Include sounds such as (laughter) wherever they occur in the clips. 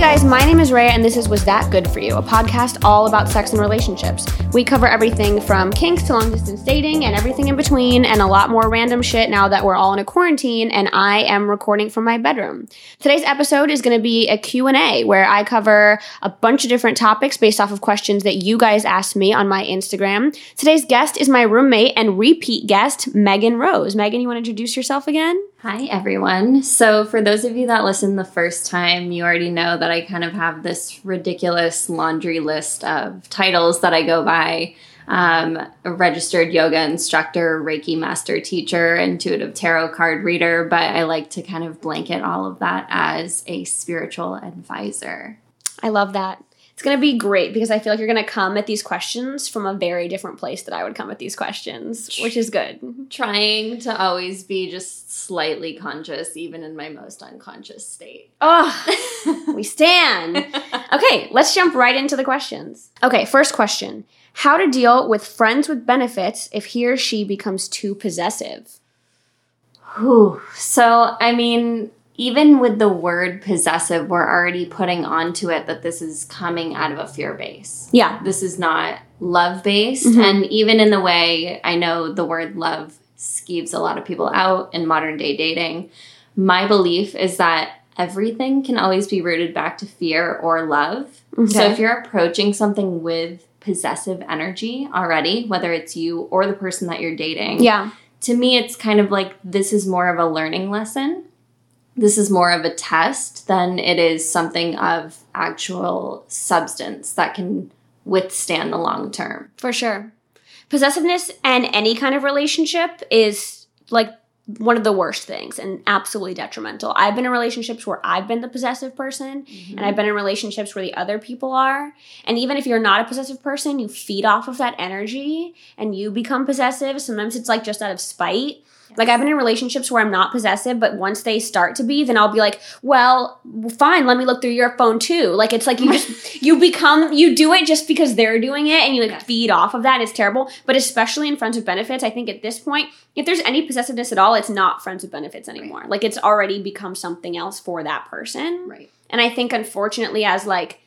guys, my name is Raya, and this is Was That Good For You, a podcast all about sex and relationships. We cover everything from kinks to long distance dating and everything in between, and a lot more random shit now that we're all in a quarantine, and I am recording from my bedroom. Today's episode is going to be a Q&A where I cover a bunch of different topics based off of questions that you guys asked me on my Instagram. Today's guest is my roommate and repeat guest, Meghan Rose. Meghan, you want to introduce yourself again? Hi, everyone. So, for those of you that listened the first time, you already know that I kind of have this ridiculous laundry list of titles that I go by um, registered yoga instructor, Reiki master teacher, intuitive tarot card reader, but I like to kind of blanket all of that as a spiritual advisor. I love that. It's going to be great because I feel like you're going to come at these questions from a very different place that I would come at these questions, which is good. Trying to always be just slightly conscious, even in my most unconscious state. Oh, (laughs) we stand. Okay, let's jump right into the questions. Okay, first question How to deal with friends with benefits if he or she becomes too possessive? Whew. So, I mean, even with the word possessive, we're already putting onto it that this is coming out of a fear base. Yeah. This is not love based. Mhm. And even in the way I know the word love skeeves a lot of people out in modern day dating, my belief is that everything can always be rooted back to fear or love. So if you're approaching something with possessive energy already, whether it's you or the person that you're dating, Yeah. to me it's kind of like this is more of a learning lesson this is more of a test than it is something of actual substance that can withstand the long term For sure. Possessiveness and any kind of relationship is like one of the worst things and absolutely detrimental. I've been in relationships where I've been the possessive person, mm-hmm. and I've been in relationships where the other people are. And even if you're not a possessive person, you feed off of that energy and you become possessive. Sometimes it's like just out of spite. Like I've been in relationships where I'm not possessive, but once they start to be, then I'll be like, "Well, fine, let me look through your phone too." Like it's like you just (laughs) you become you do it just because they're doing it, and you like Yes. feed off of that. It's terrible. But especially in friends with benefits, I think at this point, if there's any possessiveness at all, it's not friends with benefits anymore. Like it's already become something else for that person. right And I think unfortunately, as like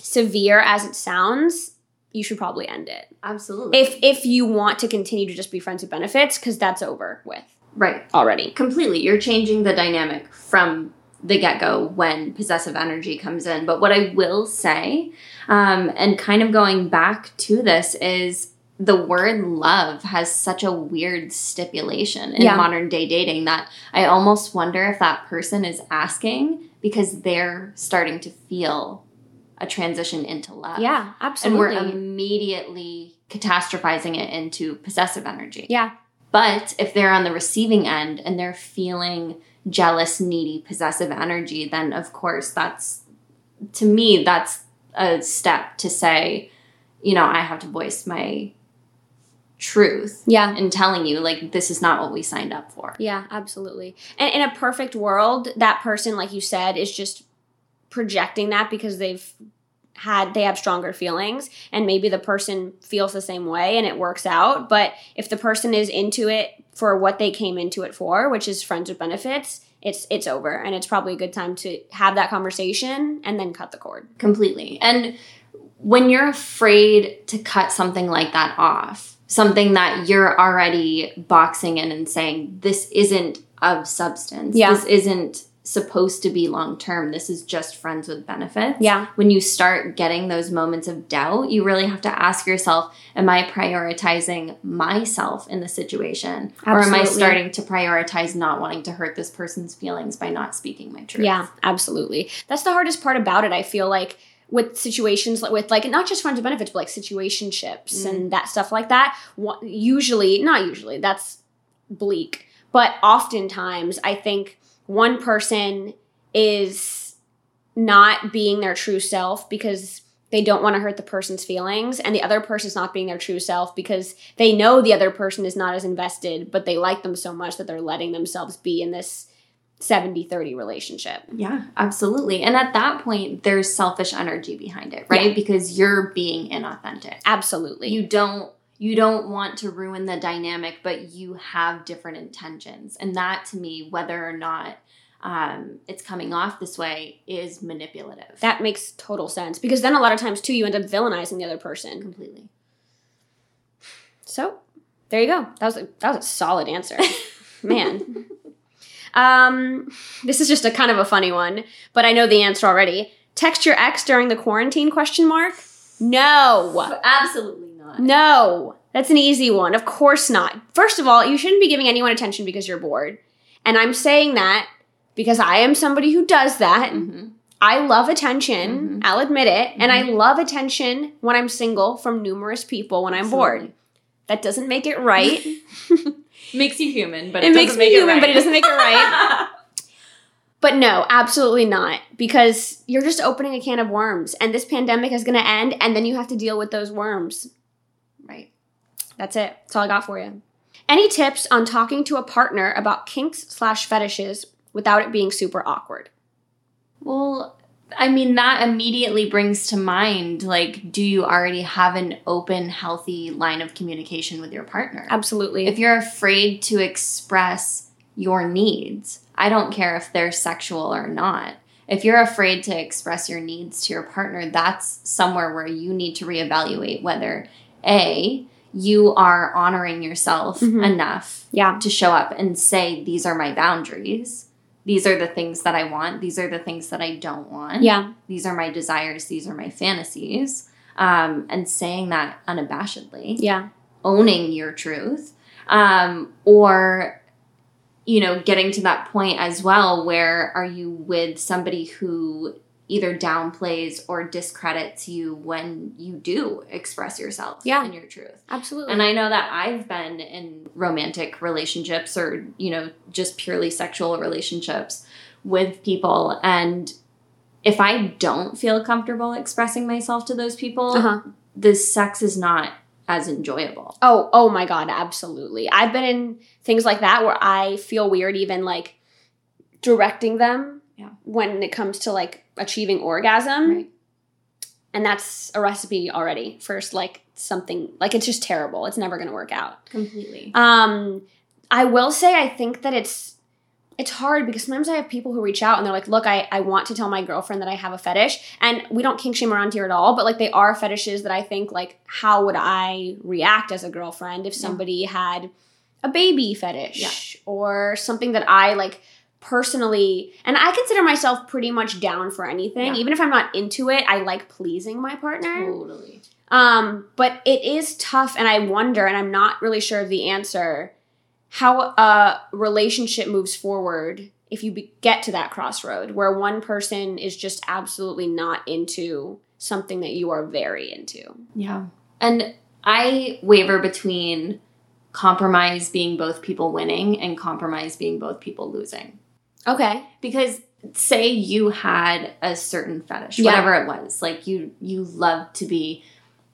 severe as it sounds, you should probably end it. Absolutely. If if you want to continue to just be friends with benefits because that's over with right. already. completely. You're changing the dynamic from the get-go when possessive energy comes in. But what i will say um, and kind of going back to this is the word love has such a weird stipulation in Yeah. modern day dating that i almost wonder if that person is asking because they're starting to feel a transition into love Yeah, absolutely. and we're immediately catastrophizing it into possessive energy yeah, but if they're on the receiving end and they're feeling jealous, needy, possessive energy, then of course that's, to me, that's a step to say, you know, I have to voice my truth yeah. And telling you, like, this is not what we signed up for. Yeah, absolutely. And in a perfect world, that person, like you said, is just projecting that because they've had they have stronger feelings and maybe the person feels the same way and it works out but if the person is into it for what they came into it for which is friends with benefits it's it's over and it's probably a good time to have that conversation and then cut the cord Completely. And when you're afraid to cut something like that off, something that you're already boxing in and saying, this isn't of substance, Yeah. this isn't supposed to be long term, this is just friends with benefits. yeah When you start getting those moments of doubt, you really have to ask yourself, am I prioritizing myself in the situation? Or am I starting to prioritize not wanting to hurt this person's feelings by not speaking my truth? Yeah, absolutely. That's the hardest part about it. I feel like with situations like- with like not just friends with benefits, but like situationships Mm. and that stuff like that. Usually, not usually. That's bleak, but oftentimes I think one person is not being their true self because they don't want to hurt the person's feelings and the other person's not being their true self because they know the other person is not as invested but they like them so much that they're letting themselves be in this 70-30 relationship Yeah, absolutely. And at that point, there's selfish energy behind it, right? Yeah. Because you're being inauthentic. absolutely You don't you don't want to ruin the dynamic, but you have different intentions. And that to me, whether or not um, it's coming off this way is manipulative. That makes total sense because then a lot of times too you end up villainizing the other person. completely. So there you go. That was a, that was a solid answer, man. (laughs) Um, this is just a kind of a funny one, but I know the answer already. Text your ex during the quarantine? Question mark. No, Absolutely not. no. That's an easy one. Of course not. First of all, you shouldn't be giving anyone attention because you're bored, and I'm saying that because I am somebody who does that. Mhm. I love attention. Mhm. I'll admit it. And I love attention when I'm single from numerous people when I'm bored. That doesn't make it right. (laughs) (laughs) Makes you human, but it, it, makes doesn't me make human, it right. but it doesn't make it right. (laughs) but no, absolutely not. Because you're just opening a can of worms. And this pandemic is going to end. And then you have to deal with those worms. That's it. That's all I got for you. Any tips on talking to a partner about kinks slash fetishes without it being super awkward? Well, I mean, that immediately brings to mind like, do you already have an open, healthy line of communication with your partner? Absolutely. If you're afraid to express your needs, I don't care if they're sexual or not. If you're afraid to express your needs to your partner, that's somewhere where you need to reevaluate whether A, you are honoring yourself Mhm. enough yeah. to show up and say, These are my boundaries. These are the things that I want. These are the things that I don't want. Yeah. These are my desires. These are my fantasies. Um, and saying that unabashedly Yeah. owning your truth um, or you know getting to that point as well where are you with somebody who either downplays or discredits you when you do express yourself Yeah. and your truth Absolutely. and i know that i've been in romantic relationships or you know just purely sexual relationships with people and if i don't feel comfortable expressing myself to those people uh-huh. the sex is not as enjoyable. Oh, oh my god, absolutely. I've been in things like that where I feel weird even like directing them Yeah. when it comes to like achieving orgasm. Right. And that's a recipe already for like something like it's just terrible. It's never going to work out. Completely. Um I will say I think that it's it's hard because sometimes I have people who reach out and they're like, look, I, I want to tell my girlfriend that I have a fetish. And we don't kink shame around here at all, but like they are fetishes that I think like how would I react as a girlfriend if Yeah. somebody had a baby fetish or something that I like personally and I consider myself pretty much down for anything. Yeah. Even if I'm not into it, I like pleasing my partner. Totally. Um, but it is tough, and I wonder, and I'm not really sure of the answer, how a relationship moves forward if you be- get to that crossroad where one person is just absolutely not into something that you are very into. Yeah. And I waver between compromise being both people winning and compromise being both people losing. Okay. Because say you had a certain fetish, Yeah. whatever it was, like you you love to be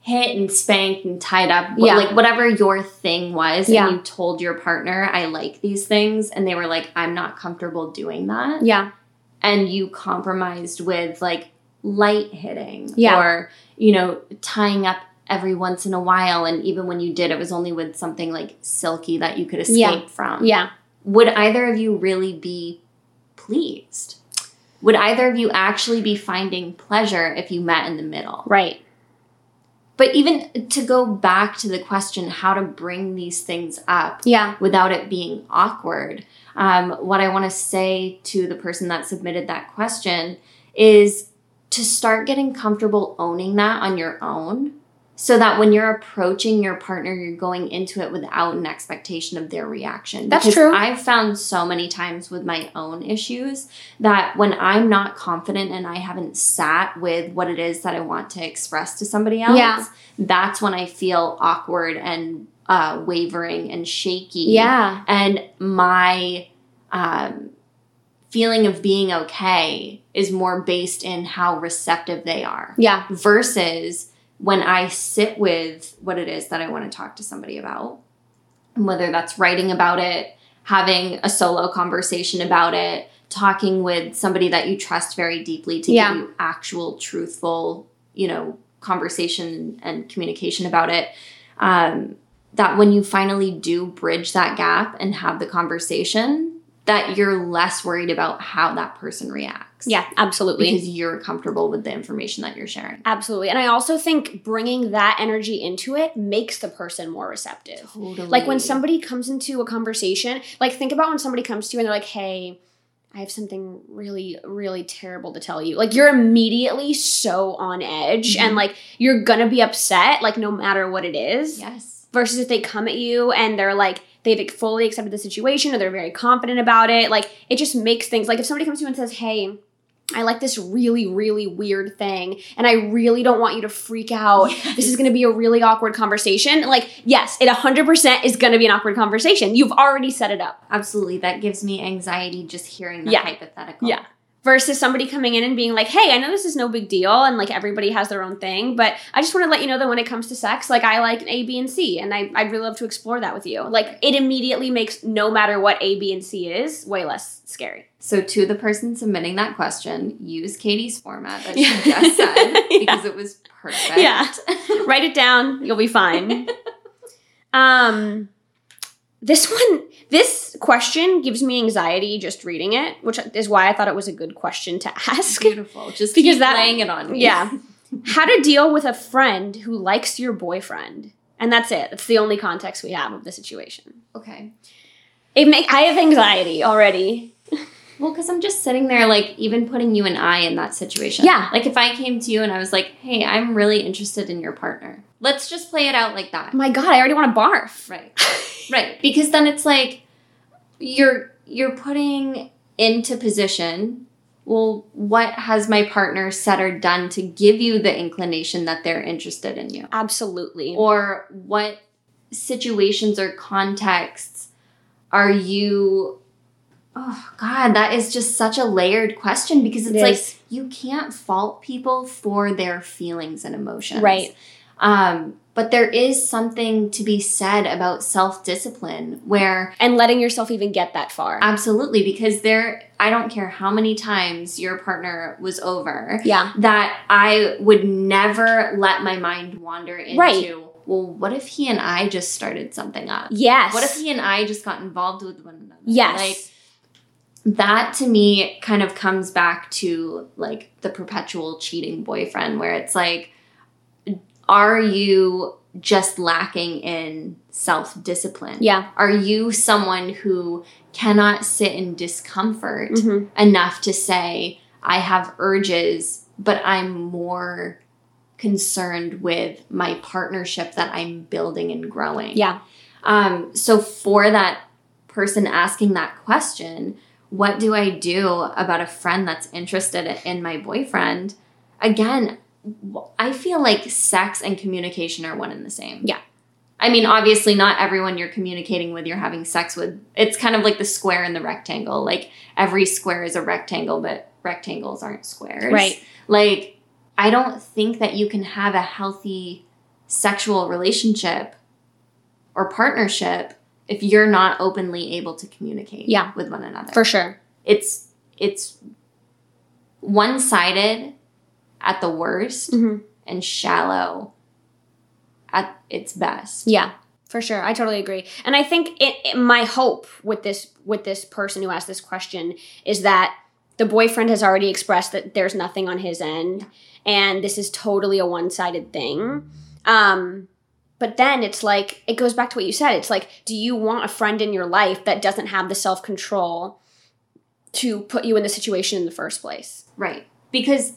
hit and spanked and tied up, Yeah. like whatever your thing was, Yeah. and you told your partner, I like these things, and they were like, I'm not comfortable doing that. Yeah. and you compromised with like light hitting Yeah. or you know tying up every once in a while and even when you did it was only with something like silky that you could escape Yeah. from Yeah. would either of you really be pleased would either of you actually be finding pleasure if you met in the middle Right. but even to go back to the question how to bring these things up Yeah. without it being awkward. Um, what I want to say to the person that submitted that question is to start getting comfortable owning that on your own so that when you're approaching your partner, you're going into it without an expectation of their reaction. That's Because true. I've found so many times with my own issues that when I'm not confident and I haven't sat with what it is that I want to express to somebody else, Yeah. that's when I feel awkward and uh, wavering and shaky. Yeah. And my um, feeling of being okay is more based in how receptive they are Yeah. versus when I sit with what it is that I want to talk to somebody about, whether that's writing about it, having a solo conversation about it, talking with somebody that you trust very deeply to Yeah. give you actual, truthful, you know, conversation and communication about it. Um, that when you finally do bridge that gap and have the conversation, that you're less worried about how that person reacts. Yeah, absolutely. Because you're comfortable with the information that you're sharing. Absolutely. And I also think bringing that energy into it makes the person more receptive. Totally. Like when somebody comes into a conversation, like think about when somebody comes to you and they're like, hey, I have something really, really terrible to tell you. Like you're immediately so on edge Mhm. and like you're gonna be upset, like no matter what it is. Yes. Versus if they come at you and they're like, they've fully accepted the situation or they're very confident about it. Like it just makes things like if somebody comes to you and says, hey, I like this really, really weird thing, and I really don't want you to freak out. This is gonna be a really awkward conversation. Like, yes, it 100% is gonna be an awkward conversation. You've already set it up. Absolutely. That gives me anxiety just hearing the Yeah. hypothetical. Yeah. Versus somebody coming in and being like, hey, I know this is no big deal, and like everybody has their own thing, but I just wanna let you know that when it comes to sex, like I like A, B, and C, and I, I'd really love to explore that with you. Like, it immediately makes no matter what A, B, and C is, way less scary. So to the person submitting that question, use Katie's format that Yeah. she (laughs) just said Yeah. because it was perfect. Yeah. write it down you'll be fine (laughs) um this (laughs) one this question gives me anxiety just reading it which is why i thought it was a good question to (laughs) ask Beautiful. Just Because keep that- laying it on me. yeah (laughs) how to deal with a friend who likes your boyfriend and that's it that's the only context we have of the situation Okay. it make i have anxiety already Well, because I'm just sitting there, like, even putting you and I in that situation. Yeah. Like, if I came to you and I was like, hey, I'm really interested in your partner, let's just play it out like that. my god i already want to barf Right. (laughs) Right. Because then it's like you're you're putting into position, well, what has my partner said or done to give you the inclination that they're interested in you? absolutely Or what situations or contexts are you Oh god, that is just such a layered question because it's It like you can't fault people for their feelings and emotions. Right. Um, but there is something to be said about self discipline where and letting yourself even get that far absolutely, because there, I don't care how many times your partner was over, yeah that I would never let my mind wander into, Right. well, what if he and I just started something up? yes What if he and I just got involved with one another? yes Like, that to me kind of comes back to like the perpetual cheating boyfriend where it's like are you just lacking in self-discipline? Yeah. Are you someone who cannot sit in discomfort Mhm. enough to say i have urges but i'm more concerned with my partnership that i'm building and growing? Yeah. Um, so for that person asking that question, what do I do about a friend that's interested in my boyfriend? Again, I feel like sex and communication are one and the same. Yeah. I mean, obviously, not everyone you're communicating with, you're having sex with. It's kind of like the square and the rectangle. Like every square is a rectangle, but rectangles aren't squares. Right. Like, I don't think that you can have a healthy sexual relationship or partnership if you're not openly able to communicate Yeah. with one another. for sure it's it's one-sided at the worst Mhm. and shallow at its best. Yeah, for sure. I totally agree. And I think it, it- my hope with this with this person who asked this question is that the boyfriend has already expressed that there's nothing on his end and this is totally a one-sided thing. Um but then it's like it goes back to what you said. It's like do you want a friend in your life that doesn't have the self-control to put you in the situation in the first place? Right. Because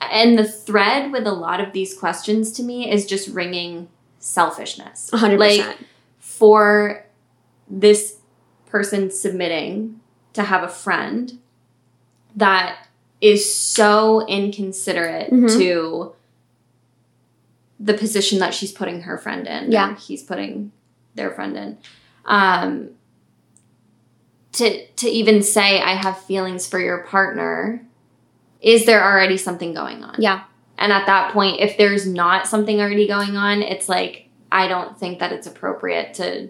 and the thread with a lot of these questions to me is just ringing selfishness. 100%. Like for this person submitting to have a friend that is so inconsiderate Mhm. to the position that she's putting her friend in. Yeah. or he's putting their friend in. Um, to to even say I have feelings for your partner, is there already something going on? yeah. And at that point, if there's not something already going on, it's like, I don't think that it's appropriate to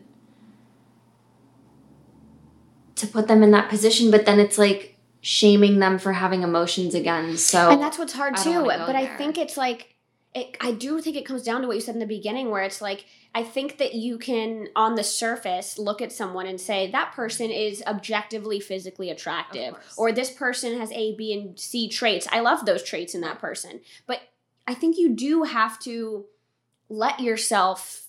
to put them in that position, but then it's like shaming them for having emotions again. So and that's what's hard too but i think it's like it, I do think it comes down to what you said in the beginning, where it's like, I think that you can, on the surface, look at someone and say, that person is objectively physically attractive, or this person has A, B, and C traits. I love those traits in that person. But I think you do have to let yourself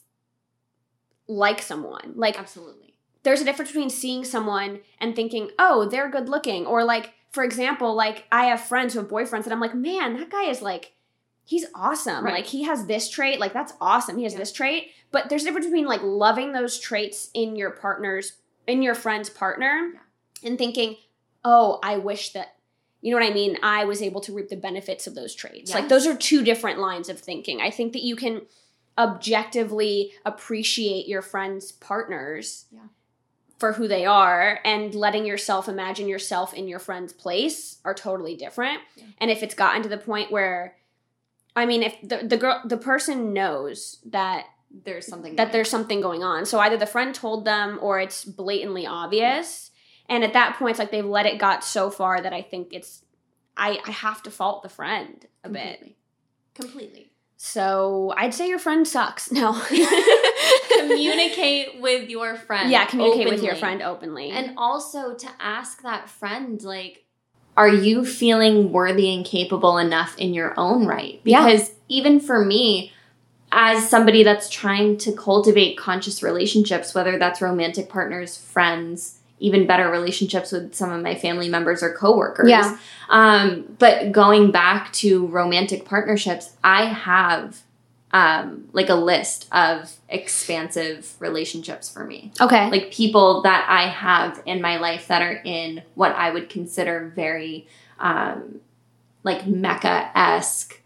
like someone. Like, Absolutely. there's a difference between seeing someone and thinking, oh, they're good looking. Or like, for example, like I have friends who have boyfriends and I'm like, man, that guy is like, he's awesome. Right. Like he has this trait, like that's awesome. He has Yeah. this trait. But there's a difference between like loving those traits in your partner's, in your friend's partner and thinking, oh, I wish that you know what I mean? I was able to reap the benefits of those traits. Like those are two different lines of thinking. I think that you can objectively appreciate your friends' partners Yeah. for who they are and letting yourself imagine yourself in your friend's place are totally different. Yeah. And if it's gotten to the point where I mean if the the girl the person knows that There's something that there's something going on. So either the friend told them or it's blatantly obvious. And at that point, it's like they've let it got so far that I think it's I I have to fault the friend a on. bit. Completely. Completely. So I'd say your friend sucks. (laughs) No. (laughs) communicate (laughs) with your friend. Yeah, communicate with your friend openly. And also to ask that friend, like, are you feeling worthy and capable enough in your own right? Yeah. Because even for me, as somebody that's trying to cultivate conscious relationships, whether that's romantic partners, friends, even better relationships with some of my family members or coworkers. Yeah. Um, but going back to romantic partnerships, I have um, like a list of expansive relationships for me okay. like people that I have in my life that are in what I would consider very um, like Mecca esque,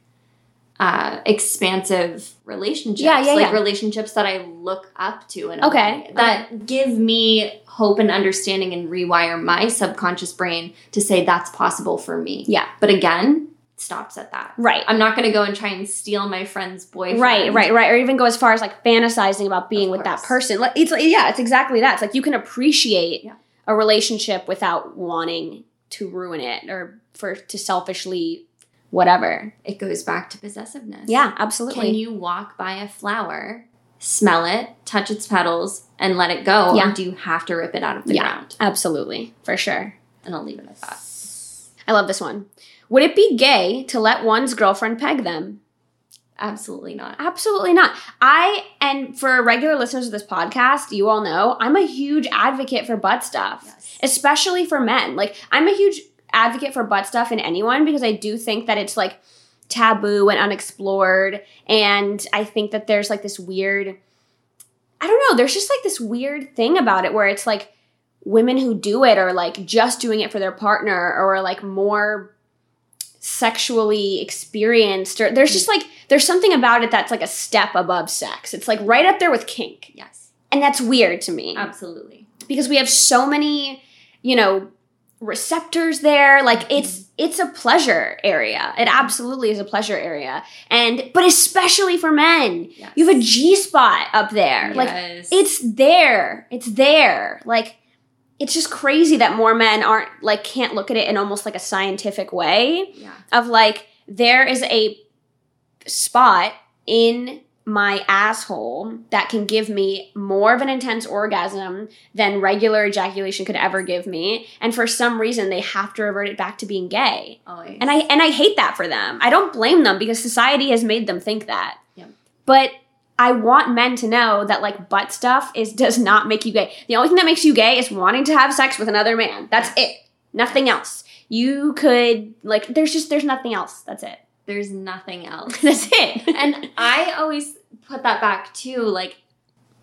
uh, expansive relationships. Yeah, yeah, like yeah. relationships that I look up to in a Okay, that give me hope and understanding and rewire my subconscious brain to say that's possible for me. Yeah. But again, stops at that. right. I'm not going to go and try and steal my friend's boyfriend. Right, right, right. Or even go as far as like fantasizing about being with that person. Like, It's like, yeah, it's exactly that. It's like you can appreciate Yeah. a relationship without wanting to ruin it or for to selfishly whatever. It goes back to possessiveness. Yeah, absolutely. Can you walk by a flower, smell it, touch its petals, and let it go? Yeah. Or do you have to rip it out of the Yeah. ground? Absolutely, for sure. And I'll leave it at that. I love this one. Would it be gay to let one's girlfriend peg them? Absolutely not. Absolutely not. I, and for regular listeners of this podcast, you all know I'm a huge advocate for butt stuff, Yes. especially for men. Like, I'm a huge advocate for butt stuff in anyone because I do think that it's like taboo and unexplored. And I think that there's like this weird, I don't know, there's just like this weird thing about it where it's like women who do it are like just doing it for their partner or like more sexually experienced or there's just like there's something about it that's like a step above sex. It's like right up there with kink. Yes. and that's weird to me. Absolutely. because we have so many you know receptors there. Like mm-hmm. it's it's a pleasure area. It absolutely is a pleasure area. And but especially for men. Yes. you have a g spot up there. Like it's there. It's there. Like it's just crazy that more men aren't like can't look at it in almost like a scientific way yeah. of like there is a spot in my asshole that can give me more of an intense orgasm than regular ejaculation could ever give me and for some reason they have to revert it back to being gay Always. and i and i hate that for them i don't blame them because society has made them think that Yep. but i want men to know that like butt stuff is does not make you gay. The only thing that makes you gay is wanting to have sex with another man. That's it. Nothing else. You could like there's just there's nothing else. That's it. There's nothing (laughs) else. that's it. And I always put that back too. Like,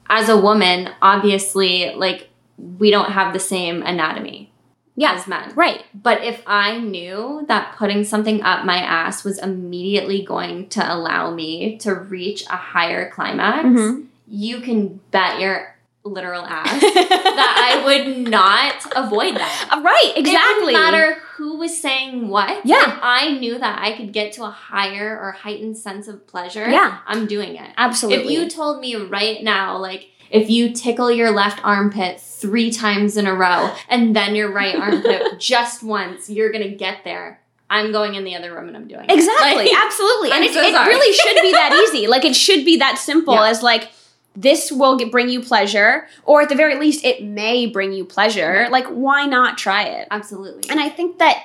as a woman, obviously, like, we don't have the same anatomy yeah as men. right But if I knew that putting something up my ass was immediately going to allow me to reach a higher climax, Mhm. you can bet your literal (laughs) ass that I would not avoid that. Uh, right It exactly didn't matter who was saying what. Yeah. If I knew that I could get to a higher or heightened sense of pleasure, Yeah. I'm doing it. absolutely If you told me right now, like, if you tickle your left armpit three times in a row and then your right armpit (laughs) just once, you're gonna get there. I'm going in the other room and I'm doing Exactly, Like, absolutely. And I'm it, so it really should be that (laughs) easy. Like it should be that simple Yeah. as like this will get, bring you pleasure, or at the very least, it may bring you pleasure. Right. Like why not try it? Absolutely. And I think that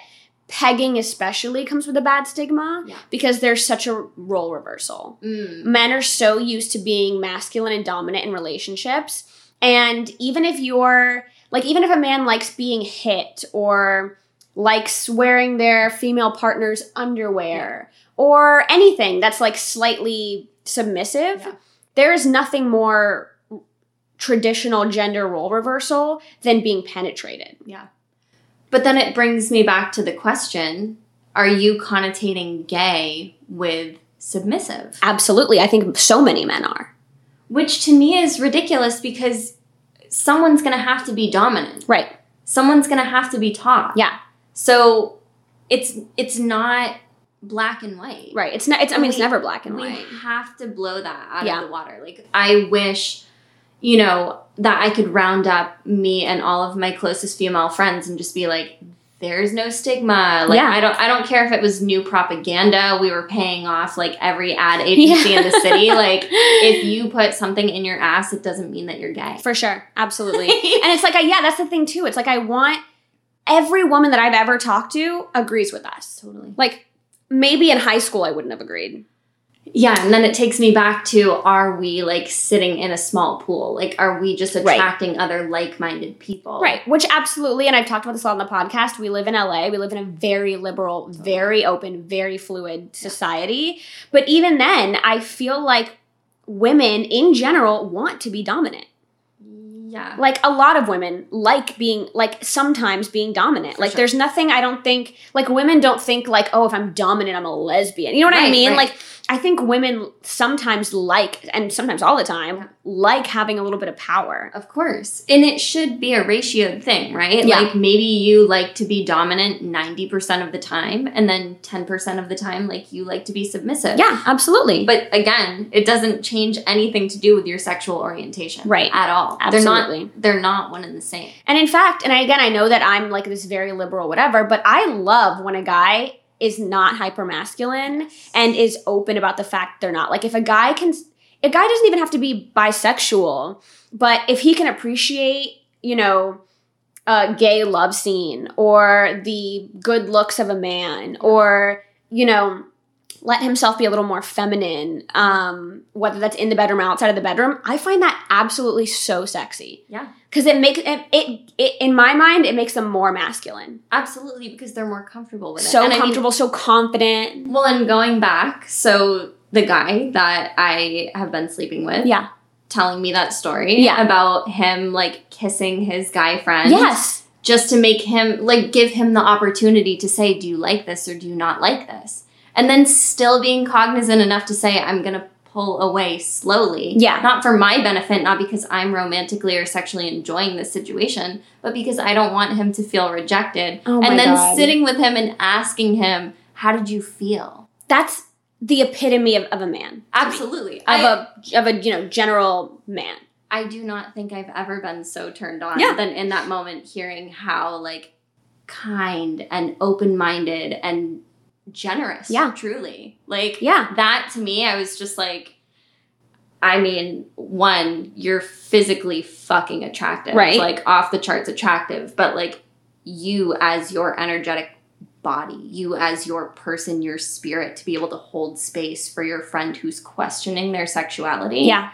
pegging especially comes with a bad stigma Yeah. because there's such a role reversal. Mm. Men are so used to being masculine and dominant in relationships. And even if you're like, even if a man likes being hit or likes wearing their female partner's underwear or anything that's like slightly submissive, Yeah. there is nothing more traditional gender role reversal than being penetrated. Yeah. But then it brings me back to the question are you connotating gay with submissive? Absolutely. I think so many men are. Which to me is ridiculous because someone's going to have to be dominant. Right. Someone's going to have to be top. Yeah. So it's it's not black and white. Right. It's not it's I mean it's never black and we white. We have to blow that out Yeah. of the water. Like I wish, you know, that I could round up me and all of my closest female friends and just be like, there's no stigma. Like Yeah. I don't I don't care if it was new propaganda. We were paying off like every ad agency in the city. (laughs) Like if you put something in your ass, it doesn't mean that you're gay. For sure. Absolutely. (laughs) and it's like I, yeah, that's the thing too. It's like I want every woman that I've ever talked to agrees with us. totally. Like maybe in high school I wouldn't have agreed. Yeah, and then it takes me back to are we like sitting in a small pool? Like are we just Right. attracting other like-minded people? Right. Which absolutely, and I've talked about this a lot on the podcast. We live in LA. We live in a very liberal, very open, very fluid society. But even then, I feel like women in general want to be dominant. Yeah. like a lot of women like being like sometimes being dominant For like sure. there's nothing i don't think like women don't think like oh if i'm dominant i'm a lesbian you know what i mean right. like i think women sometimes like and sometimes all the time Yeah. like having a little bit of power Of course. And it should be a ratioed thing, right? Yeah. Like maybe you like to be dominant 90% of the time, and then 10% of the time, like you like to be submissive. yeah absolutely But again, it doesn't change anything to do with your sexual orientation. Right. At all. Absolutely. They're not they're not one and the same. and in fact and again i know that i'm like this very liberal whatever but i love when a guy is not hyper masculine and is open about the fact they're not. Like if a guy can a guy doesn't even have to be bisexual, but if he can appreciate, you know, a gay love scene or the good looks of a man or, you know, let himself be a little more feminine, um, whether that's in the bedroom or outside of the bedroom, I find that absolutely so sexy. Yeah. Because it makes it, it, it, in my mind, it makes them more masculine. Absolutely, because they're more comfortable with it. So And I mean, comfortable, so confident. well, and going back, so the guy that I have been sleeping with, Yeah. telling me that story Yeah. about him like kissing his guy friend. Yes. just to make him like give him the opportunity to say do you like this or do you not like this and then still being cognizant enough to say i'm gonna pull away slowly Yeah. not for my benefit not because i'm romantically or sexually enjoying this situation but because i don't want him to feel rejected Oh my and then God. sitting with him and asking him how did you feel That's the epitome of, of a man. absolutely Of I, a of a you know general man. I do not think i've ever been so turned on Yeah. than in that moment hearing how like kind and open-minded and generous Yeah. truly like Yeah. that to me i was just like i mean one you're physically fucking attractive Right. like off the charts attractive but like you as your energetic body you as your person your spirit to be able to hold space for your friend who's questioning their sexuality Yeah.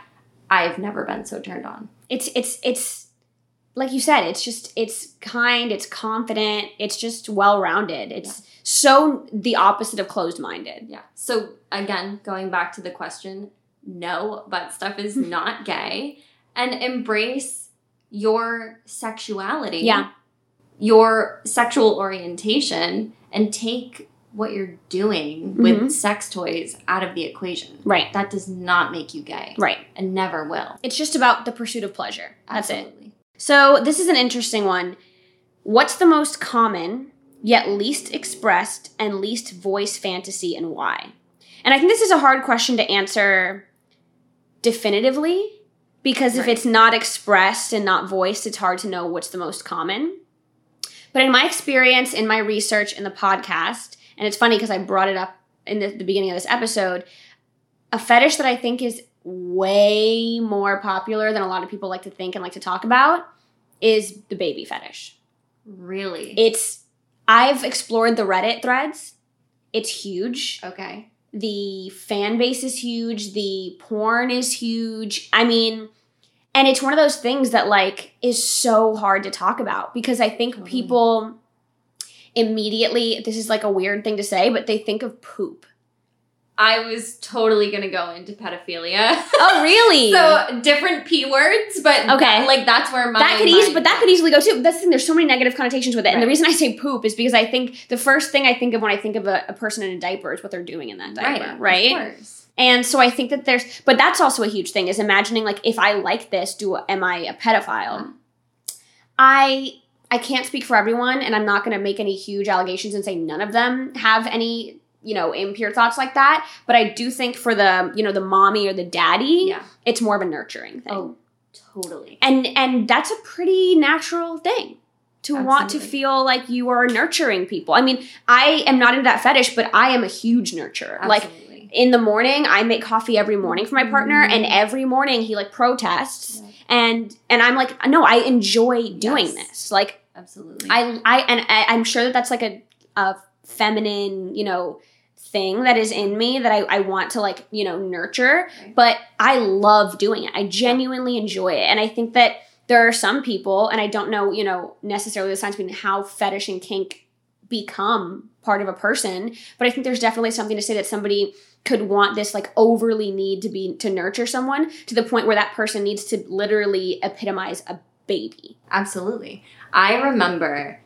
i've never been so turned on It's it's it's like you said, it's just it's kind, it's confident, it's just well rounded. It's so the opposite of closed minded. Yeah. So again, going back to the question, no, butt stuff is (laughs) not gay. And embrace your sexuality. Yeah. Your sexual orientation and take what you're doing with Mhm. sex toys out of the equation. Right. That does not make you gay. Right. And never will. It's just about the pursuit of pleasure. That's it. So this is an interesting one. What's the most common yet least expressed and least voiced fantasy and why? And I think this is a hard question to answer definitively because if it's not expressed and not voiced, it's hard to know what's the most common. But in my experience, in my research, in the podcast, and it's funny because I brought it up in the, the beginning of this episode. A fetish that I think is way more popular than a lot of people like to think and like to talk about is the baby fetish. Really? It's I've explored the Reddit threads. It's huge. okay. The fan base is huge. The porn is huge. I mean, and it's one of those things that like is so hard to talk about because I think Totally. people immediately this is like a weird thing to say, but they think of poop. I was totally gonna go into pedophilia. (laughs) Oh, really? so different p words, but Okay. like that's where my that could easily, but that could easily go too. That's the thing. There's so many negative connotations with it, and the reason I say poop is because I think the first thing I think of when I think of a, a person in a diaper is what they're doing in that diaper, right? Of course. And so I think that there's, but that's also a huge thing is imagining like if I like this, do am I a pedophile? I I can't speak for everyone, and I'm not going to make any huge allegations and say none of them have any you know impure thoughts like that. But I do think for the you know the mommy or the daddy, Yeah. it's more of a nurturing thing, Oh, totally. and and that's a pretty natural thing. To want to feel like you are nurturing people. I mean, I am not into that fetish, but I am a huge nurturer. Like in the morning i make coffee every morning for my partner Mhm. and every morning he like protests Yeah. and and i'm like no i enjoy doing Yes. this like Absolutely. i i and I, i'm sure that that's like a, a feminine you know thing that is in me that I, I want to like you know nurture Right. but i love doing it. I genuinely enjoy it. And i think that there are some people and i don't know you know necessarily the science between how fetish and kink become part of a person but i think there's definitely something to say that somebody could want this like overly need to be to nurture someone to the point where that person needs to literally epitomize a baby. Absolutely. I remember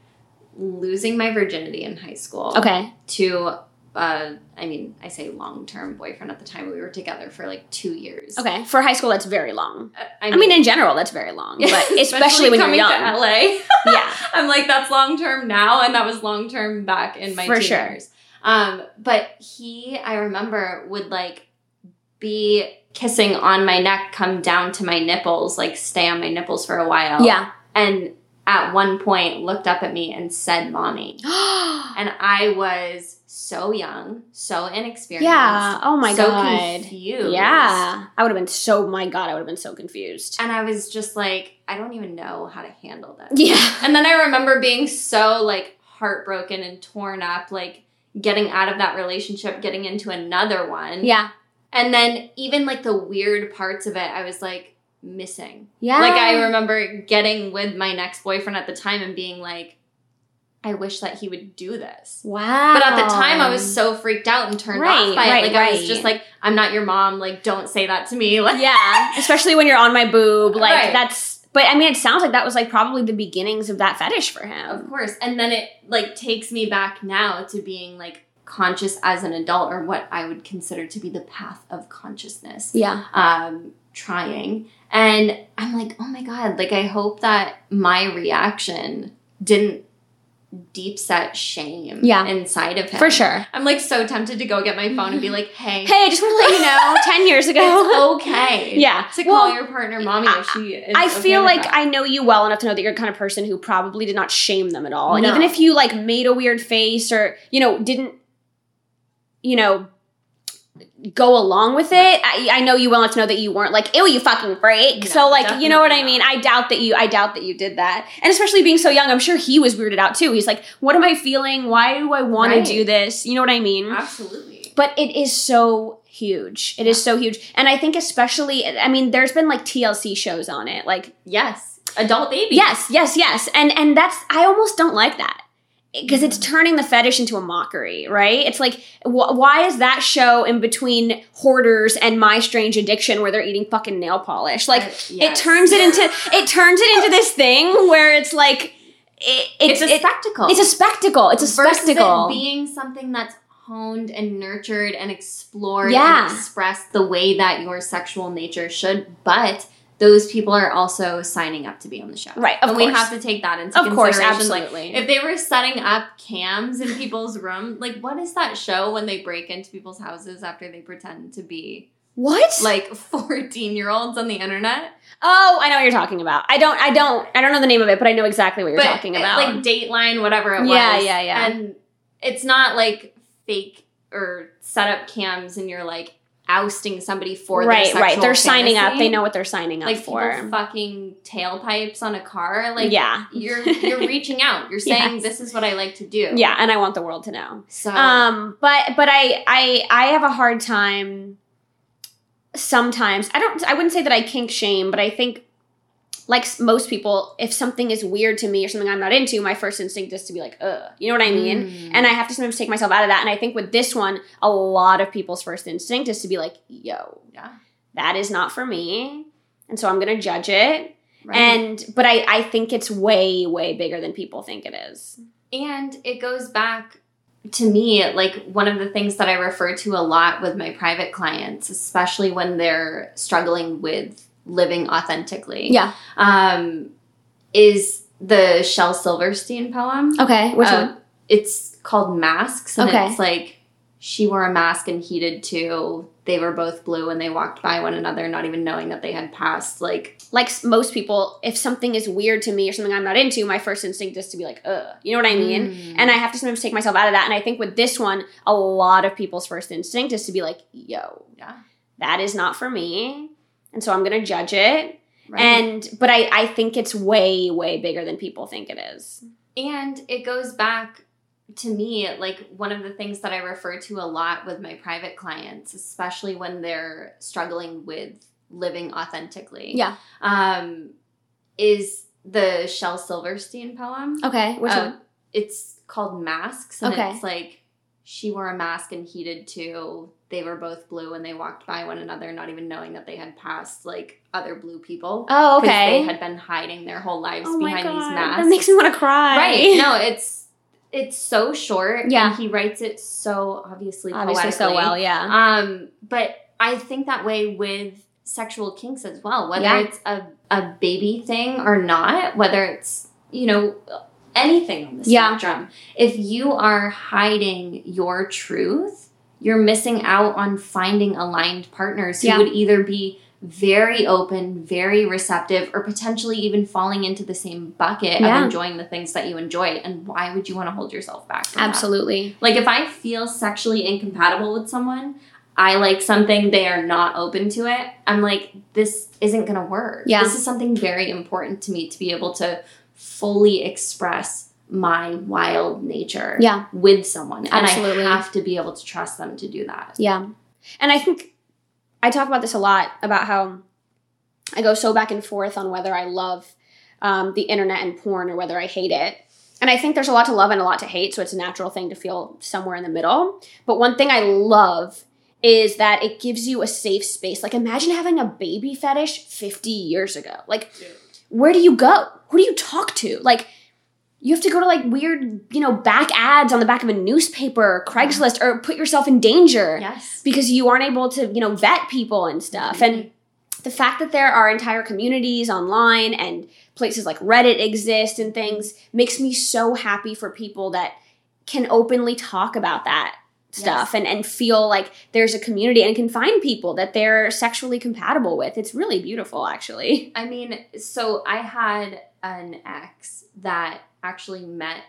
losing my virginity in high school okay. to uh I mean, I say long-term boyfriend at the time we were together for like 2 years. okay for high school that's very long Uh, i mean in general that's very long (laughs) but especially, when you're coming young to LA. (laughs) yeah (laughs) I'm like, that's long term now, and that was long term back in my For sure. years. Um, but he, I remember, would like be kissing on my neck, come down to my nipples, like stay on my nipples for a while. yeah And at one point looked up at me and said, Mommy. (gasps) And I was so young, so inexperienced. yeah oh my so god confused. yeah i would have been so my god i would have been so confused And I was just like, I don't even know how to handle this. yeah (laughs) And then I remember being so like heartbroken and torn up, like getting out of that relationship, getting into another one. yeah And then even like the weird parts of it, I was like missing. yeah Like I remember getting with my next boyfriend at the time and being like, I wish that he would do this. wow But at the time, I was so freaked out and turned Right, off by right, it. Like I was just like, I'm not your mom. Like, don't say that to me. (laughs) Like, yeah especially when you're on my boob like Right. that's but i mean it sounds like that was like probably the beginnings of that fetish for him. Of course. And then it like takes me back now to being like conscious as an adult or what I would consider to be the path of consciousness. yeah Um trying. And I'm like, "Oh my god, like I hope that my reaction didn't deep set shame Yeah. inside of him. for sure I'm like so tempted to go get my phone and be mm-hmm. like, "Hey, hey i just want to let you know (laughs) 10 years ago (laughs) okay." yeah To call Well, your partner mommy if she is I okay feel like that. I know you well enough to know that you're the kind of person who probably did not shame them at all. And even if you like made a weird face or, you know, didn't, you know, go along with it, I, I know you well enough to know that you weren't like, ew, you fucking freak. No, so like, you know what I mean? not. I doubt that you, I doubt that you did that. And especially being so young, I'm sure he was weirded out too. He's like, what am I feeling? Why do I want Right. to do this? You know what I mean? Absolutely. but it is so huge. It is so huge. And I think especially I mean there's been like TLC shows on it. Like Yes. Adult baby. yes, yes, yes. And and that's I almost don't like that. Because it's turning the fetish into a mockery, right? It's like, wh- why is that show in between Hoarders and My Strange Addiction where they're eating fucking nail polish? Like, Uh, it turns it into (laughs) it turns it into this thing where it's like, it, It's, it's a it- spectacle. it's a spectacle. It's a Versus spectacle. Being something that's honed and nurtured and explored Yeah. and expressed the way that your sexual nature should, but those people are also signing up to be on the show. Right, of and course. we have to take that into consideration. of course, consideration. Like, absolutely. if they were setting up cams in people's room, like what is that show when they break into people's houses after they pretend to be what? like (laughs) 14 year olds on the internet? Oh, I know what you're talking about. I don't, I don't, I don't know the name of it, but I know exactly what you're but talking about. like Dateline, whatever it was. Yeah, yeah, yeah. And it's not like fake or set up cams and you're like ousting somebody for right, right. They're signing up. They know what they're signing up like for. people fucking tailpipes on a car. Like yeah, you're you're (laughs) reaching out. You're saying Yes. this is what I like to do. yeah, and I want the world to know. So Um, but but I I I have a hard time. Sometimes I don't. I wouldn't say that I kink shame, but I think. Like most people, if something is weird to me or something I'm not into, my first instinct is to be like, ugh. You know what I mean? Mm. And I have to sometimes take myself out of that. And I think with this one, a lot of people's first instinct is to be like, yo, yeah. that is not for me. And so I'm going to judge it. Right. And, but I, I think it's way, way bigger than people think it is. And it goes back to me, like one of the things that I refer to a lot with my private clients, especially when they're struggling with living authentically, Yeah. um, is the Shel Silverstein poem. Okay. Which Uh, one? It's called Masks, and Okay. it's like she wore a mask and he did too. They were both blue and they walked by one another, not even knowing that they had passed. Like, Like most people, if something is weird to me or something I'm not into, my first instinct is to be like, ugh. You know what I mean? mm. And I have to sometimes take myself out of that. And I think with this one, a lot of people's first instinct is to be like, yo, yeah, that is not for me. And so I'm going to judge it. right. And, but I, I think it's way, way bigger than people think it is. And it goes back to me, like one of the things that I refer to a lot with my private clients, especially when they're struggling with living authentically. Yeah. Um, is the Shel Silverstein poem. Okay. Which Uh, one? It's called Masks. And Okay. it's like she wore a mask and he did too. They were both blue and they walked by one another, not even knowing that they had passed like other blue people. Oh, okay. They had been hiding their whole lives oh my behind God. these masks. That makes me want to cry. Right. No, it's it's so short. Yeah. And he writes it so obviously Obviously, so well. Yeah. Um, but I think that way with sexual kinks as well, whether Yeah. it's a, a baby thing or not, whether it's, you know, anything on the Yeah. spectrum. If you are hiding your truth, you're missing out on finding aligned partners who Yeah. would either be very open, very receptive, or potentially even falling into the same bucket Yeah. of enjoying the things that you enjoy. And why would you want to hold yourself back? From that? Absolutely. Like if I feel sexually incompatible with someone, I like something, they are not open to it. I'm like, this isn't gonna work. Yeah. This is something very important to me to be able to fully express my wild nature Yeah. with someone. Absolutely. And I have to be able to trust them to do that. Yeah. And I think I talk about this a lot about how I go so back and forth on whether I love um, the internet and porn or whether I hate it. And I think there's a lot to love and a lot to hate, so it's a natural thing to feel somewhere in the middle. But one thing I love is that it gives you a safe space. Like imagine having a baby fetish 50 years ago. Like where do you go? Who do you talk to? Like you have to go to like weird, you know, back ads on the back of a newspaper, or Craigslist, or put yourself in danger Yes. because you aren't able to, you know, vet people and stuff. And the fact that there are entire communities online and places like Reddit exist and things makes me so happy for people that can openly talk about that stuff and, and feel like there's a community and can find people that they're sexually compatible with. It's really beautiful, actually. I mean, so I had an ex that actually met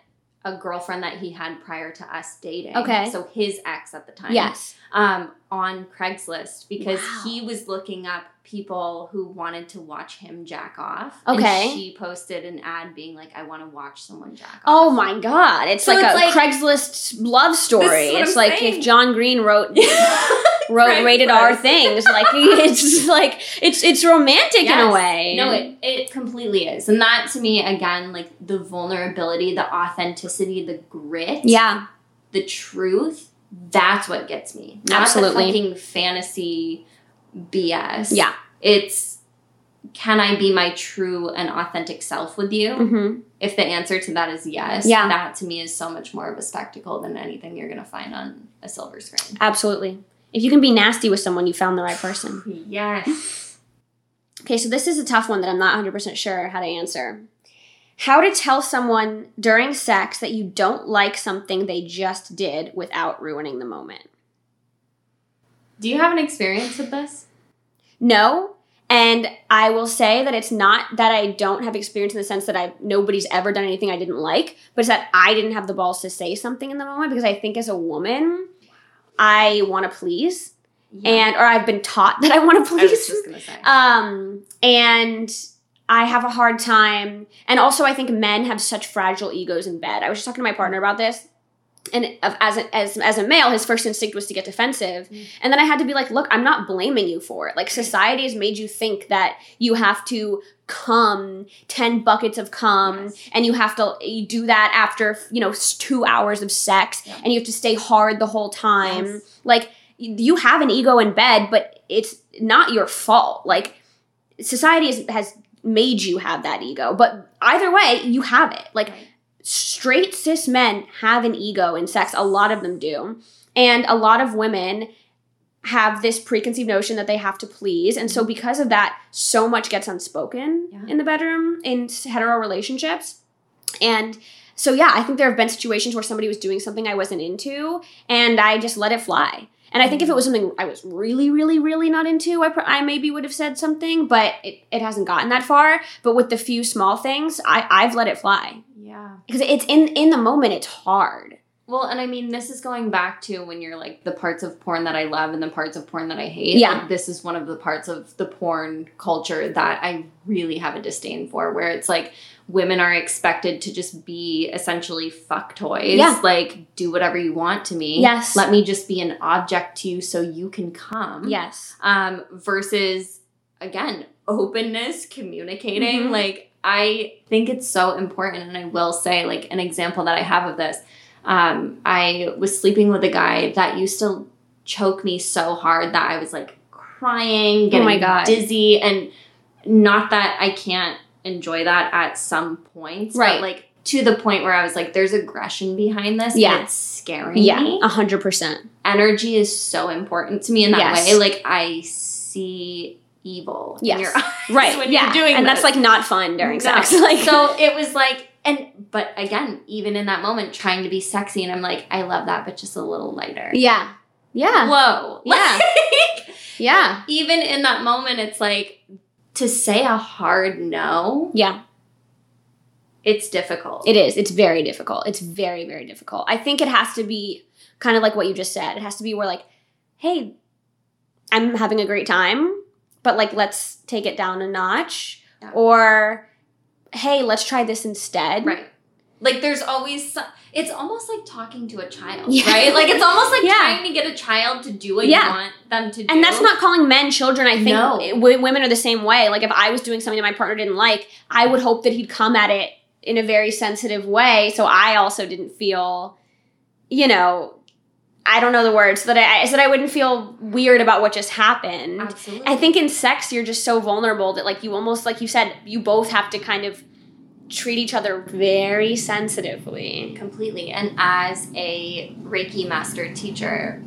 a girlfriend that he had prior to us dating. Okay. So his ex at the time. Yes. Um, on Craigslist because Wow. he was looking up people who wanted to watch him jack off. Okay. And she posted an ad being like, I want to watch someone jack off. Oh my god. It's So like it's a like- Craigslist love story. This is what It's I'm like saying. if John Green wrote (laughs) wrote rated R things. Like (laughs) it's like it's it's romantic in a way. No, it, it completely is. And that to me, again, like the vulnerability, the authenticity, the grit, Yeah. the truth, that's what gets me. Not Absolutely. the fucking fantasy BS. Yeah. It's can I be my true and authentic self with you? hmm If the answer to that is yes, Yeah. that to me is so much more of a spectacle than anything you're gonna find on a silver screen. Absolutely. If you can be nasty with someone, you found the right person. Yes. Okay, so this is a tough one that I'm not 100% sure how to answer. How to tell someone during sex that you don't like something they just did without ruining the moment. Do you have an experience with this? No. And I will say that it's not that I don't have experience in the sense that I nobody's ever done anything I didn't like, but it's that I didn't have the balls to say something in the moment because I think as a woman, I want to please, Yeah. and or I've been taught that I want to I was please. just gonna say. Um, and I have a hard time. And also, I think men have such fragile egos in bed. I was just talking to my partner about this. And as a, as, as a male, his first instinct was to get defensive. Mm. And then I had to be like, look, I'm not blaming you for it. Like, society has made you think that you have to come 10 buckets of cum Yes. and you have to you do that after, you know, two hours of sex Yeah. and you have to stay hard the whole time. Yes. Like, you have an ego in bed, but it's not your fault. Like, society has, has made you have that ego but either way you have it like Right. Straight cis men have an ego in sex. A lot of them do. And a lot of women have this preconceived notion that they have to please. And so because of that so much gets unspoken Yeah. in the bedroom in hetero relationships. And so yeah i think there have been situations where somebody was doing something i wasn't into and i just let it fly and I think if it was something I was really, really, really not into, I, pr- I maybe would have said something, but it, it hasn't gotten that far. But with the few small things, I, I've let it fly yeah. because it's in in the moment. It's hard. Well, and I mean, this is going back to when you're like the parts of porn that I love and the parts of porn that I hate. Yeah. Like, this is one of the parts of the porn culture that I really have a disdain for, where it's like women are expected to just be essentially fuck toys. Yeah. Like, do whatever you want to me. Yes. Let me just be an object to you so you can come. Yes. Um, versus, again, openness, communicating. Mhm. Like, I think it's so important. And I will say, like, an example that I have of this um, I was sleeping with a guy that used to choke me so hard that I was like crying, getting Oh my God. dizzy, and not that I can't enjoy that at some points, Right. But like to the point where I was like, "There's aggression behind this, Yeah. and it's scary. Yeah. A hundred percent. Energy is so important to me in that Yes. way. Like I see evil Yes. in your (laughs) eyes Right. when yeah. you're doing that. and this. that's like not fun during No. sex. (laughs) Like so it was like and but again even in that moment trying to be sexy and i'm like i love that but just a little lighter Yeah. Yeah. whoa Yeah. (laughs) Like, Yeah. even in that moment it's like to say a hard no Yeah. it's difficult It is. It's very difficult. It's very, very difficult. I think it has to be kind of like what you just said. It has to be where like, hey, I'm having a great time, but like let's take it down a notch. Yeah. Or hey, let's try this instead. right like there's always some, it's almost like talking to a child Yeah. right like it's almost like (laughs) Yeah. trying to get a child to do what Yeah. you want them to do And that's not calling men children. I think No. Eh, w- women are the same way. Like if I was doing something that my partner didn't like, I would hope that he'd come at it in a very sensitive way, so I also didn't feel, you know, I don't know the words so that I so that I wouldn't feel weird about what just happened. absolutely I think in sex you're just so vulnerable that like you almost like you said you both have to kind of treat each other very sensitively. completely and as a reiki master teacher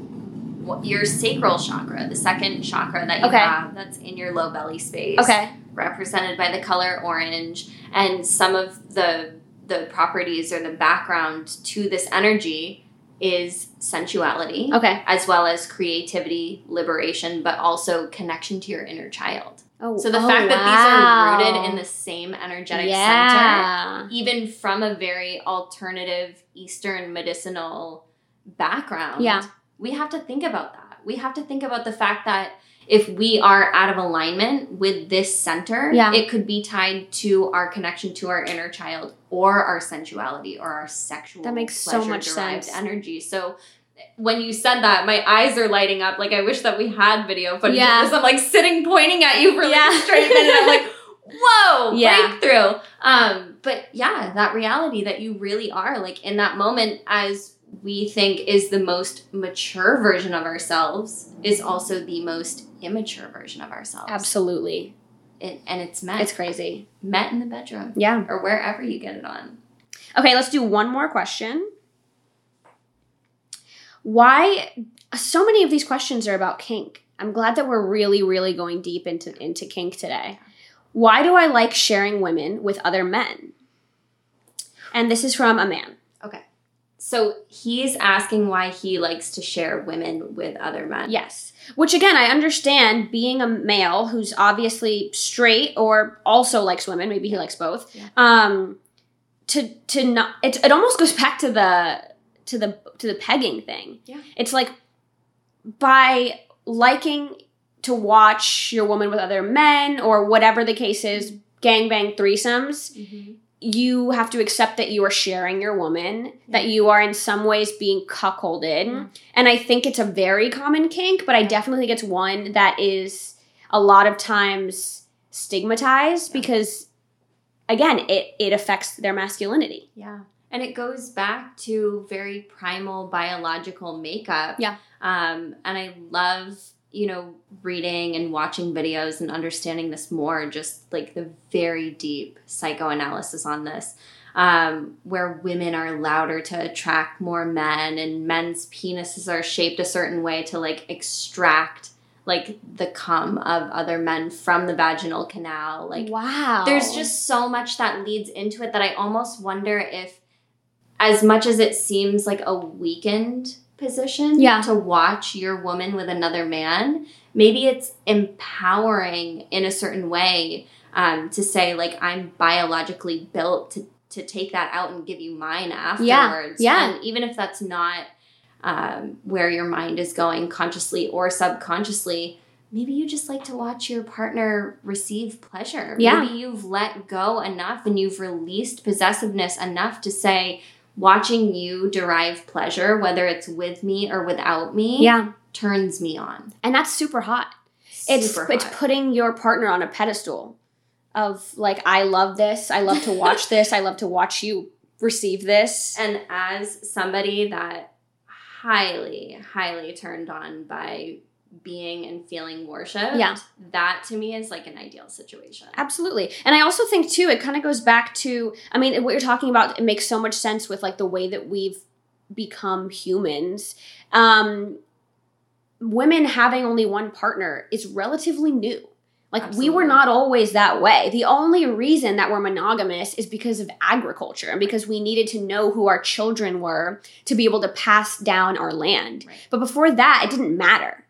your sacral chakra the second chakra that you Okay. have that's in your low belly space Okay. represented by the color orange and some of the the properties or the background to this energy is sensuality Okay. as well as creativity liberation but also connection to your inner child Oh. so the oh, fact that these are rooted in the same energetic center even from a very alternative Eastern medicinal background, Yeah. we have to think about that. We have to think about the fact that if we are out of alignment with this center, Yeah. it could be tied to our connection to our inner child or our sensuality or our sexual That makes so much sense. energy. So when you said that, my eyes are lighting up. Like I wish that we had video footage Yeah. of this. I'm like sitting pointing at you for like Yeah. a straight minute. I'm like, (laughs) whoa, Yeah. breakthrough. Um, but yeah, that reality that you really are like in that moment as we think is the most mature version of ourselves is also the most immature version of ourselves. Absolutely. It, and it's met. It's crazy. met in the bedroom Yeah. or wherever you get it on. Okay, let's do one more question. Why so many of these questions are about kink. I'm glad that we're really really going deep into into kink today. Why do I like sharing women with other men? And this is from a man. Okay. So he's asking why he likes to share women with other men. Yes. Which again, I understand being a male who's obviously straight or also likes women, maybe he likes both. Yeah. Um to to not it, it almost goes back to the to the to the pegging thing. Yeah. It's like by liking to watch your woman with other men or whatever the case is, gangbang threesomes, Mm-hmm. you have to accept that you are sharing your woman, that you are in some ways being cuckolded. Yeah. And I think it's a very common kink, but I definitely think it's one that is a lot of times stigmatized Yeah. because again, it it affects their masculinity. Yeah. And it goes back to very primal biological makeup. Yeah. Um, and I love, you know, reading and watching videos and understanding this more, just like the very deep psychoanalysis on this, um, where women are louder to attract more men and men's penises are shaped a certain way to like extract like the cum of other men from the vaginal canal. Like wow. there's just so much that leads into it that I almost wonder if, as much as it seems like a weakened position Yeah. to watch your woman with another man, maybe it's empowering in a certain way um, to say, like, I'm biologically built to, to take that out and give you mine afterwards. yeah. And even if that's not um, where your mind is going consciously or subconsciously, maybe you just like to watch your partner receive pleasure. Yeah. Maybe you've let go enough and you've released possessiveness enough to say, watching you derive pleasure, whether it's with me or without me, yeah. turns me on. And that's super hot. It's Super it's hot. putting your partner on a pedestal of like I love this, I love to watch (laughs) this, I love to watch you receive this. And as somebody that highly, highly turned on by being and feeling worshipped, Yeah. that to me is like an ideal situation. Absolutely. And I also think too it kind of goes back to I mean what you're talking about it makes so much sense with like the way that we've become humans. Um women having only one partner is relatively new. Like we were not always that way. The only reason that we're monogamous is because of agriculture and because we needed to know who our children were to be able to pass down our land. Right. But before that, it didn't matter.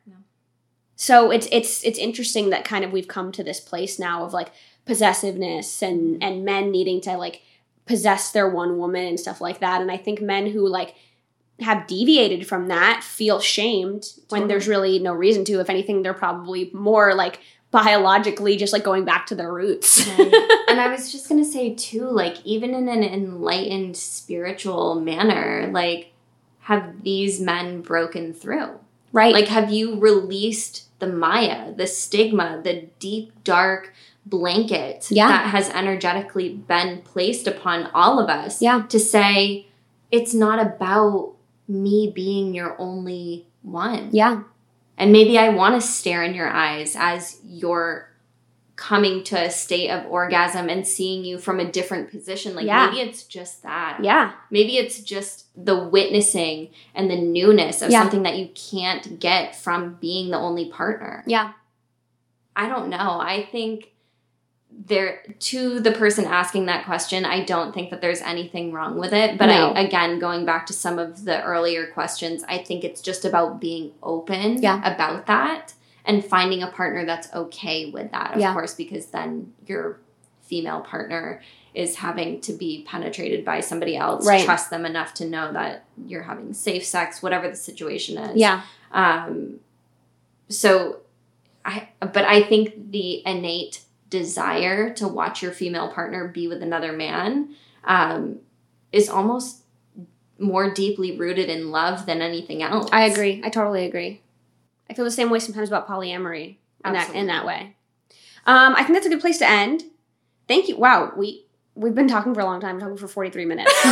So it's it's it's interesting that kind of we've come to this place now of like possessiveness and and men needing to like possess their one woman and stuff like that. And I think men who like have deviated from that feel shamed when Totally. there's really no reason to. If anything, they're probably more like biologically just like going back to their roots. Right. and I was just gonna say too, like even in an enlightened spiritual manner, like have these men broken through? right. Like have you released the Maya, the stigma, the deep dark blanket Yeah. that has energetically been placed upon all of us Yeah. to say it's not about me being your only one. yeah. And maybe I want to stare in your eyes as you're coming to a state of orgasm and seeing you from a different position. Like Yeah. maybe it's just that. Yeah. Maybe it's just the witnessing and the newness of Yeah. something that you can't get from being the only partner. Yeah. I don't know. I think there to the person asking that question, I don't think that there's anything wrong with it. But No. I again going back to some of the earlier questions, I think it's just about being open Yeah. about that and finding a partner that's okay with that, of Yeah. course, because then your female partner is having to be penetrated by somebody else, Right. trust them enough to know that you're having safe sex, whatever the situation is. Yeah. Um, so, I but I think the innate desire to watch your female partner be with another man um, is almost more deeply rooted in love than anything else. I agree. I totally agree. I feel the same way sometimes about polyamory in that in that way. Um, I think that's a good place to end. Thank you. Wow, we we've been talking for a long time. We're talking for forty three minutes. (laughs)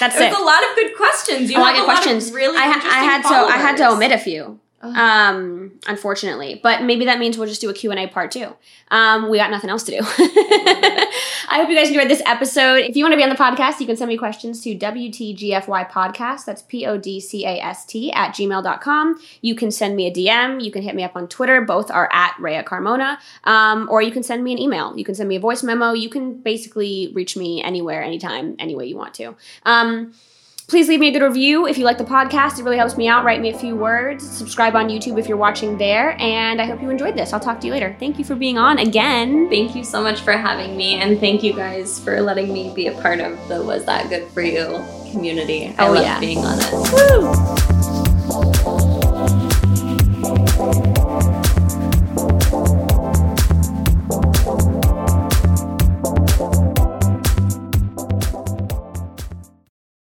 That's it. a lot of good questions. You A lot of lot questions. of really I, ha- I had to I had to omit a few. Oh. Um, unfortunately, but maybe that means we'll just do a Q and A part two. Um, we got nothing else to do. (laughs) I hope you guys enjoyed this episode. If you want to be on the podcast, you can send me questions to WTGFY podcast. That's P O D C A S T at gmail.com. You can send me a DM. You can hit me up on Twitter. Both are at Raya Carmona. Um, or you can send me an email. You can send me a voice memo. You can basically reach me anywhere, anytime, any way you want to. Um, Please leave me a good review if you like the podcast. It really helps me out. Write me a few words. Subscribe on YouTube if you're watching there. And I hope you enjoyed this. I'll talk to you later. Thank you for being on again. Thank you so much for having me, and thank you guys for letting me be a part of the Was That Good for You community. I Oh, love yeah. being on it. Woo!